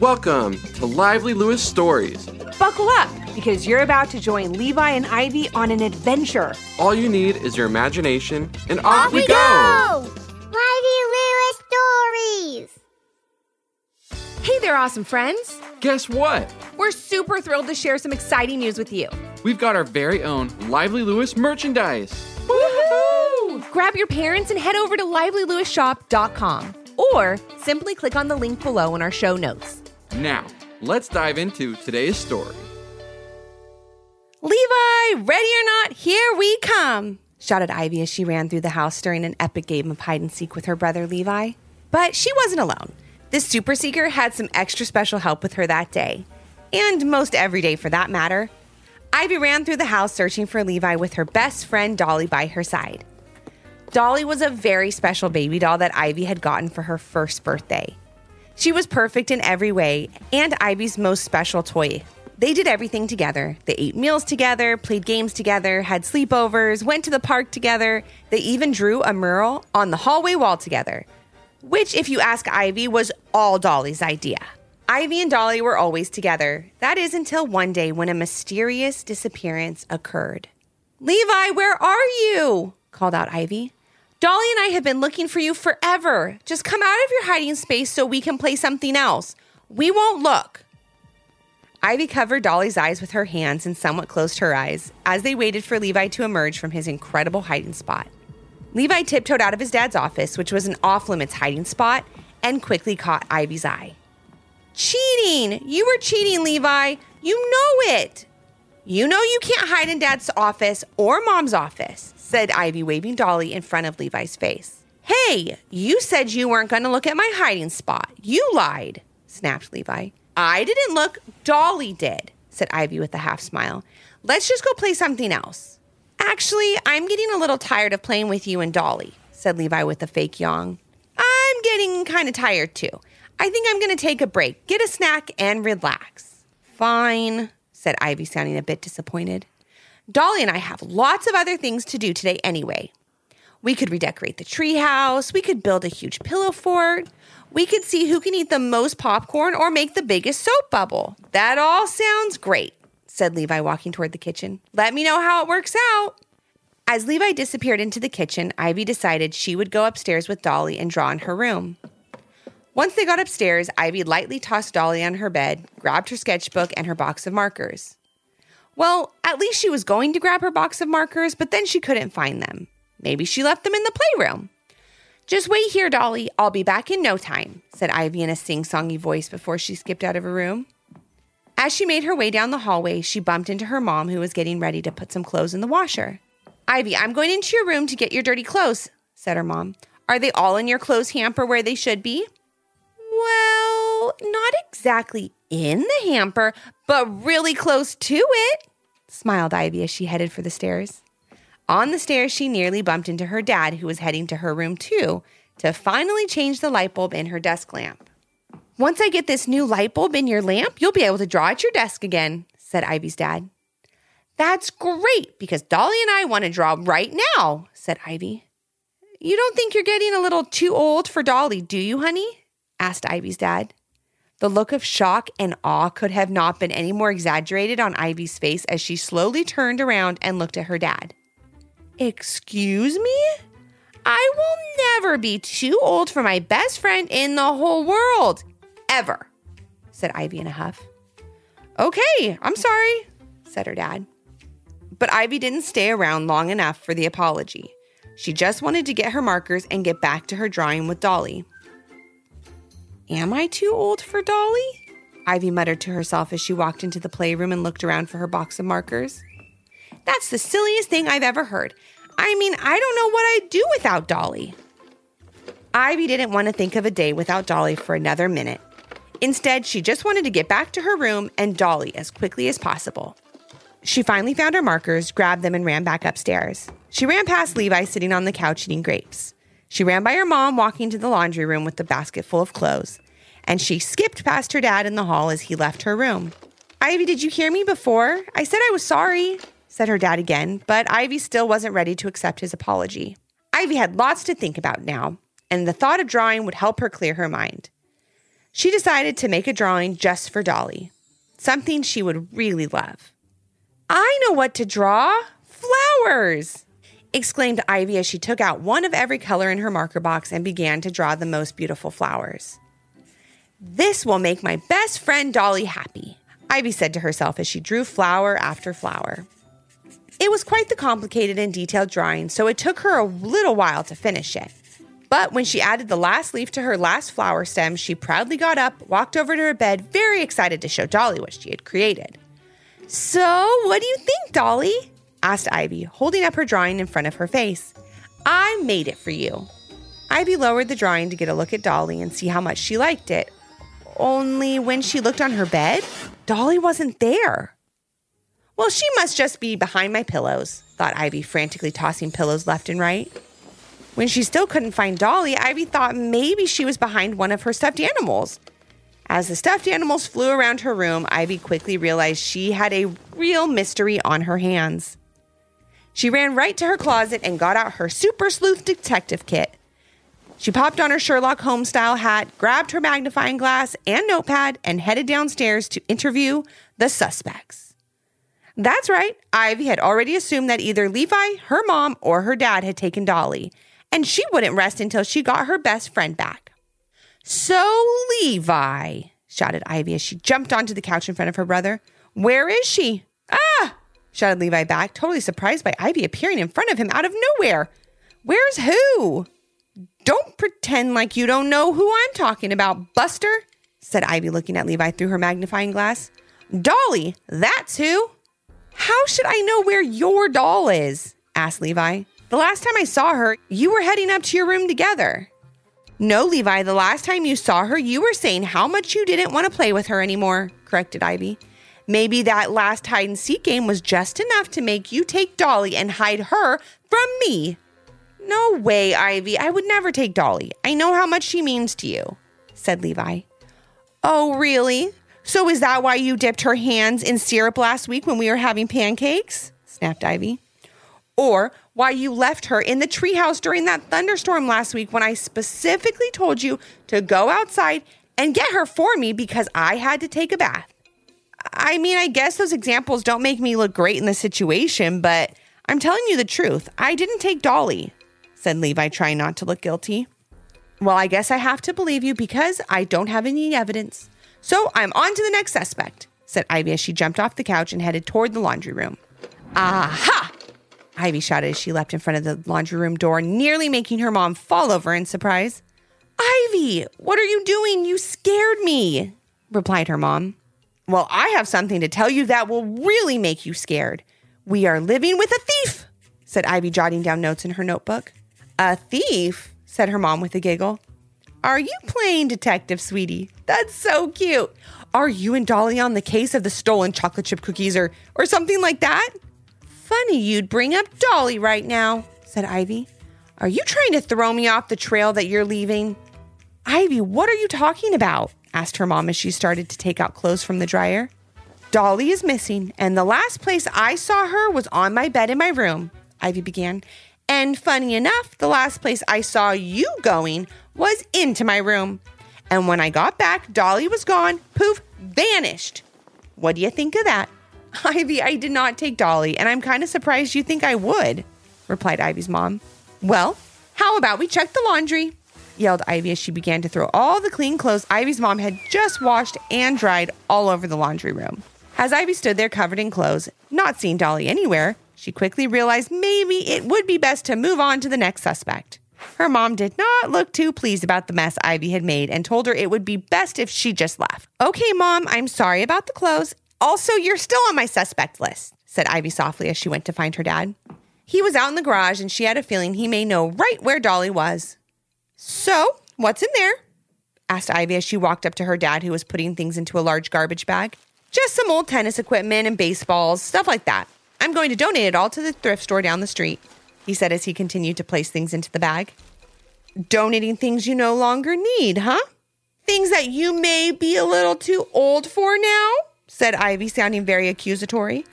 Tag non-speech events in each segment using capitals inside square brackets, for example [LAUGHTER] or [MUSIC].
Welcome to Lively Lewis Stories. Buckle up because you're about to join Levi and Ivy on an adventure. All you need is your imagination, and off, Off we go! Lively Lewis Stories! Hey there, awesome friends. Guess what? We're super thrilled to share some exciting news with you. We've got our very own Lively Lewis merchandise. Woohoo! Grab your parents and head over to livelylewisshop.com or simply click on the link below in our show notes. Now, let's dive into today's story. Levi, ready or not, here we come, shouted Ivy as she ran through the house during an epic game of hide and seek with her brother Levi. But she wasn't alone. This super seeker had some extra special help with her that day, and most every day for that matter. Ivy ran through the house searching for Levi with her best friend Dolly by her side. Dolly was a very special baby doll that Ivy had gotten for her first birthday. She was perfect in every way and Ivy's most special toy. They did everything together. They ate meals together, played games together, had sleepovers, went to the park together. They even drew a mural on the hallway wall together, which, if you ask Ivy, was all Dolly's idea. Ivy and Dolly were always together. That is until one day when a mysterious disappearance occurred. Levi, where are you? called out Ivy. Dolly and I have been looking for you forever. Just come out of your hiding space so we can play something else. We won't look. Ivy covered Dolly's eyes with her hands and somewhat closed her eyes as they waited for Levi to emerge from his incredible hiding spot. Levi tiptoed out of his dad's office, which was an off limits hiding spot, and quickly caught Ivy's eye. Cheating! You were cheating, Levi! You know it! You know you can't hide in dad's office or mom's office, said Ivy, waving Dolly in front of Levi's face. Hey, you said you weren't going to look at my hiding spot. You lied, snapped Levi. I didn't look, Dolly did, said Ivy with a half smile. Let's just go play something else. Actually, I'm getting a little tired of playing with you and Dolly, said Levi with a fake yawn. I'm getting kind of tired too. I think I'm going to take a break, get a snack, and relax. Fine, said Ivy, sounding a bit disappointed. Dolly and I have lots of other things to do today anyway. We could redecorate the treehouse, we could build a huge pillow fort, we could see who can eat the most popcorn or make the biggest soap bubble. That all sounds great, said Levi, walking toward the kitchen. Let me know how it works out. As Levi disappeared into the kitchen, Ivy decided she would go upstairs with Dolly and draw in her room. Once they got upstairs, Ivy lightly tossed Dolly on her bed, grabbed her sketchbook and her box of markers. Well, at least she was going to grab her box of markers, but then she couldn't find them. Maybe she left them in the playroom. Just wait here, Dolly. I'll be back in no time, said Ivy in a sing songy voice before she skipped out of her room. As she made her way down the hallway, she bumped into her mom, who was getting ready to put some clothes in the washer. Ivy, I'm going into your room to get your dirty clothes, said her mom. Are they all in your clothes hamper where they should be? Well, not exactly in the hamper, but really close to it, smiled Ivy as she headed for the stairs. On the stairs, she nearly bumped into her dad, who was heading to her room too, to finally change the light bulb in her desk lamp. Once I get this new light bulb in your lamp, you'll be able to draw at your desk again, said Ivy's dad. That's great because Dolly and I want to draw right now, said Ivy. You don't think you're getting a little too old for Dolly, do you, honey? Asked Ivy's dad. The look of shock and awe could have not been any more exaggerated on Ivy's face as she slowly turned around and looked at her dad. Excuse me? I will never be too old for my best friend in the whole world. Ever, said Ivy in a huff. Okay, I'm sorry, said her dad. But Ivy didn't stay around long enough for the apology. She just wanted to get her markers and get back to her drawing with Dolly. Am I too old for Dolly? Ivy muttered to herself as she walked into the playroom and looked around for her box of markers. That's the silliest thing I've ever heard. I mean, I don't know what I'd do without Dolly. Ivy didn't want to think of a day without Dolly for another minute. Instead, she just wanted to get back to her room and Dolly as quickly as possible. She finally found her markers, grabbed them, and ran back upstairs. She ran past Levi sitting on the couch eating grapes. She ran by her mom walking to the laundry room with the basket full of clothes. And she skipped past her dad in the hall as he left her room. Ivy, did you hear me before? I said I was sorry, said her dad again, but Ivy still wasn't ready to accept his apology. Ivy had lots to think about now, and the thought of drawing would help her clear her mind. She decided to make a drawing just for Dolly, something she would really love. I know what to draw flowers! Exclaimed Ivy as she took out one of every color in her marker box and began to draw the most beautiful flowers. This will make my best friend Dolly happy, Ivy said to herself as she drew flower after flower. It was quite the complicated and detailed drawing, so it took her a little while to finish it. But when she added the last leaf to her last flower stem, she proudly got up, walked over to her bed, very excited to show Dolly what she had created. So, what do you think, Dolly? Asked Ivy, holding up her drawing in front of her face. I made it for you. Ivy lowered the drawing to get a look at Dolly and see how much she liked it. Only when she looked on her bed, Dolly wasn't there. Well, she must just be behind my pillows, thought Ivy, frantically tossing pillows left and right. When she still couldn't find Dolly, Ivy thought maybe she was behind one of her stuffed animals. As the stuffed animals flew around her room, Ivy quickly realized she had a real mystery on her hands. She ran right to her closet and got out her super sleuth detective kit. She popped on her Sherlock Holmes style hat, grabbed her magnifying glass and notepad, and headed downstairs to interview the suspects. That's right, Ivy had already assumed that either Levi, her mom, or her dad had taken Dolly, and she wouldn't rest until she got her best friend back. So, Levi, shouted Ivy as she jumped onto the couch in front of her brother. Where is she? Shouted Levi back, totally surprised by Ivy appearing in front of him out of nowhere. Where's who? Don't pretend like you don't know who I'm talking about, Buster, said Ivy, looking at Levi through her magnifying glass. Dolly, that's who. How should I know where your doll is? asked Levi. The last time I saw her, you were heading up to your room together. No, Levi, the last time you saw her, you were saying how much you didn't want to play with her anymore, corrected Ivy. Maybe that last hide and seek game was just enough to make you take Dolly and hide her from me. No way, Ivy. I would never take Dolly. I know how much she means to you, said Levi. Oh, really? So is that why you dipped her hands in syrup last week when we were having pancakes? snapped Ivy. Or why you left her in the treehouse during that thunderstorm last week when I specifically told you to go outside and get her for me because I had to take a bath. I mean, I guess those examples don't make me look great in the situation, but I'm telling you the truth. I didn't take Dolly, said Levi, trying not to look guilty. Well, I guess I have to believe you because I don't have any evidence. So I'm on to the next suspect, said Ivy as she jumped off the couch and headed toward the laundry room. Aha! Ivy shouted as she leapt in front of the laundry room door, nearly making her mom fall over in surprise. Ivy, what are you doing? You scared me, replied her mom. Well, I have something to tell you that will really make you scared. We are living with a thief, said Ivy, jotting down notes in her notebook. A thief? said her mom with a giggle. Are you playing detective, sweetie? That's so cute. Are you and Dolly on the case of the stolen chocolate chip cookies or, or something like that? Funny you'd bring up Dolly right now, said Ivy. Are you trying to throw me off the trail that you're leaving? Ivy, what are you talking about? Asked her mom as she started to take out clothes from the dryer. Dolly is missing, and the last place I saw her was on my bed in my room, Ivy began. And funny enough, the last place I saw you going was into my room. And when I got back, Dolly was gone, poof, vanished. What do you think of that? [LAUGHS] Ivy, I did not take Dolly, and I'm kind of surprised you think I would, replied Ivy's mom. Well, how about we check the laundry? Yelled Ivy as she began to throw all the clean clothes Ivy's mom had just washed and dried all over the laundry room. As Ivy stood there covered in clothes, not seeing Dolly anywhere, she quickly realized maybe it would be best to move on to the next suspect. Her mom did not look too pleased about the mess Ivy had made and told her it would be best if she just left. Okay, mom, I'm sorry about the clothes. Also, you're still on my suspect list, said Ivy softly as she went to find her dad. He was out in the garage and she had a feeling he may know right where Dolly was. So, what's in there? asked Ivy as she walked up to her dad, who was putting things into a large garbage bag. Just some old tennis equipment and baseballs, stuff like that. I'm going to donate it all to the thrift store down the street, he said as he continued to place things into the bag. Donating things you no longer need, huh? Things that you may be a little too old for now? said Ivy, sounding very accusatory.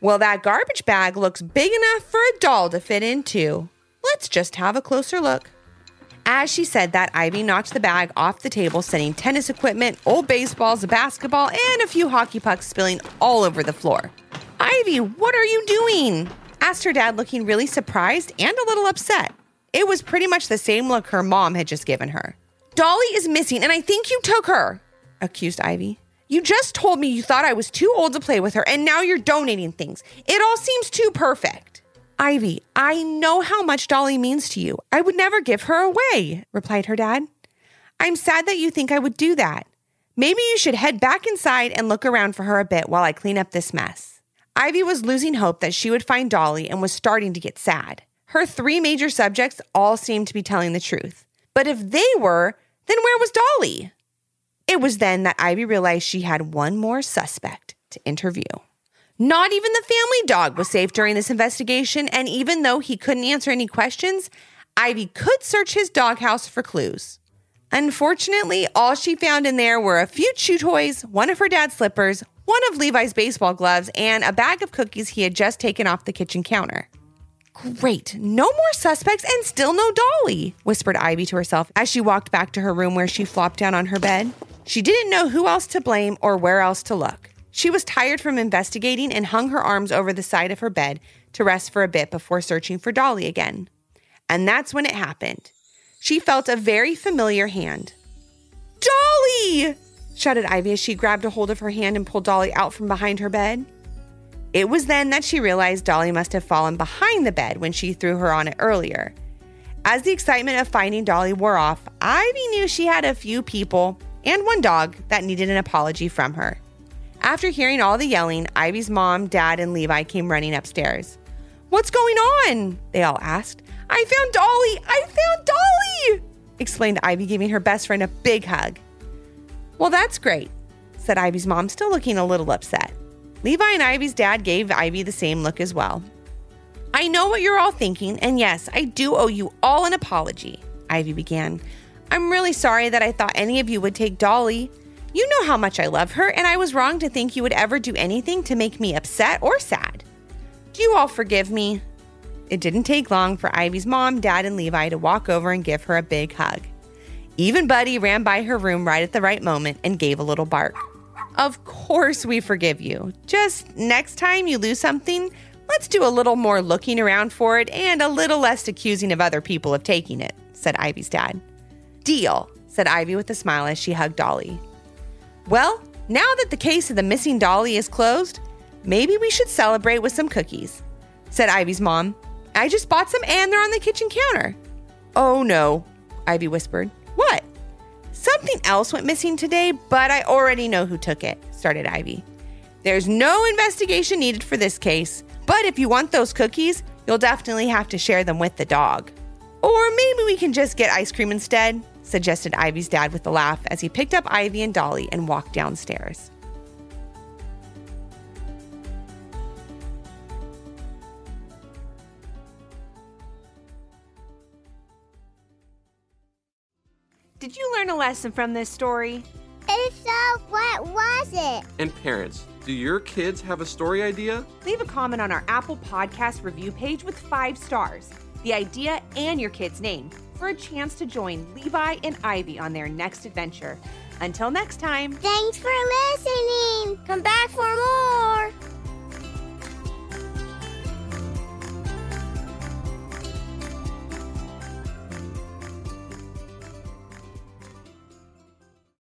Well, that garbage bag looks big enough for a doll to fit into. Let's just have a closer look. As she said that, Ivy knocked the bag off the table, sending tennis equipment, old baseballs, a basketball, and a few hockey pucks spilling all over the floor. Ivy, what are you doing? asked her dad, looking really surprised and a little upset. It was pretty much the same look her mom had just given her. Dolly is missing, and I think you took her, accused Ivy. You just told me you thought I was too old to play with her, and now you're donating things. It all seems too perfect. Ivy, I know how much Dolly means to you. I would never give her away, replied her dad. I'm sad that you think I would do that. Maybe you should head back inside and look around for her a bit while I clean up this mess. Ivy was losing hope that she would find Dolly and was starting to get sad. Her three major subjects all seemed to be telling the truth. But if they were, then where was Dolly? It was then that Ivy realized she had one more suspect to interview. Not even the family dog was safe during this investigation, and even though he couldn't answer any questions, Ivy could search his doghouse for clues. Unfortunately, all she found in there were a few chew toys, one of her dad's slippers, one of Levi's baseball gloves, and a bag of cookies he had just taken off the kitchen counter. Great, no more suspects and still no Dolly, whispered Ivy to herself as she walked back to her room where she flopped down on her bed. She didn't know who else to blame or where else to look. She was tired from investigating and hung her arms over the side of her bed to rest for a bit before searching for Dolly again. And that's when it happened. She felt a very familiar hand. Dolly! shouted Ivy as she grabbed a hold of her hand and pulled Dolly out from behind her bed. It was then that she realized Dolly must have fallen behind the bed when she threw her on it earlier. As the excitement of finding Dolly wore off, Ivy knew she had a few people and one dog that needed an apology from her. After hearing all the yelling, Ivy's mom, dad, and Levi came running upstairs. What's going on? They all asked. I found Dolly! I found Dolly! explained Ivy, giving her best friend a big hug. Well, that's great, said Ivy's mom, still looking a little upset. Levi and Ivy's dad gave Ivy the same look as well. I know what you're all thinking, and yes, I do owe you all an apology, Ivy began. I'm really sorry that I thought any of you would take Dolly. You know how much I love her, and I was wrong to think you would ever do anything to make me upset or sad. Do you all forgive me? It didn't take long for Ivy's mom, dad, and Levi to walk over and give her a big hug. Even Buddy ran by her room right at the right moment and gave a little bark. Of course, we forgive you. Just next time you lose something, let's do a little more looking around for it and a little less accusing of other people of taking it, said Ivy's dad. Deal, said Ivy with a smile as she hugged Dolly. Well, now that the case of the missing Dolly is closed, maybe we should celebrate with some cookies, said Ivy's mom. I just bought some and they're on the kitchen counter. Oh no, Ivy whispered. What? Something else went missing today, but I already know who took it, started Ivy. There's no investigation needed for this case, but if you want those cookies, you'll definitely have to share them with the dog. Or maybe we can just get ice cream instead, suggested Ivy's dad with a laugh as he picked up Ivy and Dolly and walked downstairs. Did you learn a lesson from this story? If so, what was it? And parents, do your kids have a story idea? Leave a comment on our Apple Podcast review page with five stars, the idea, and your kid's name for a chance to join Levi and Ivy on their next adventure. Until next time. Thanks for listening. Come back for more.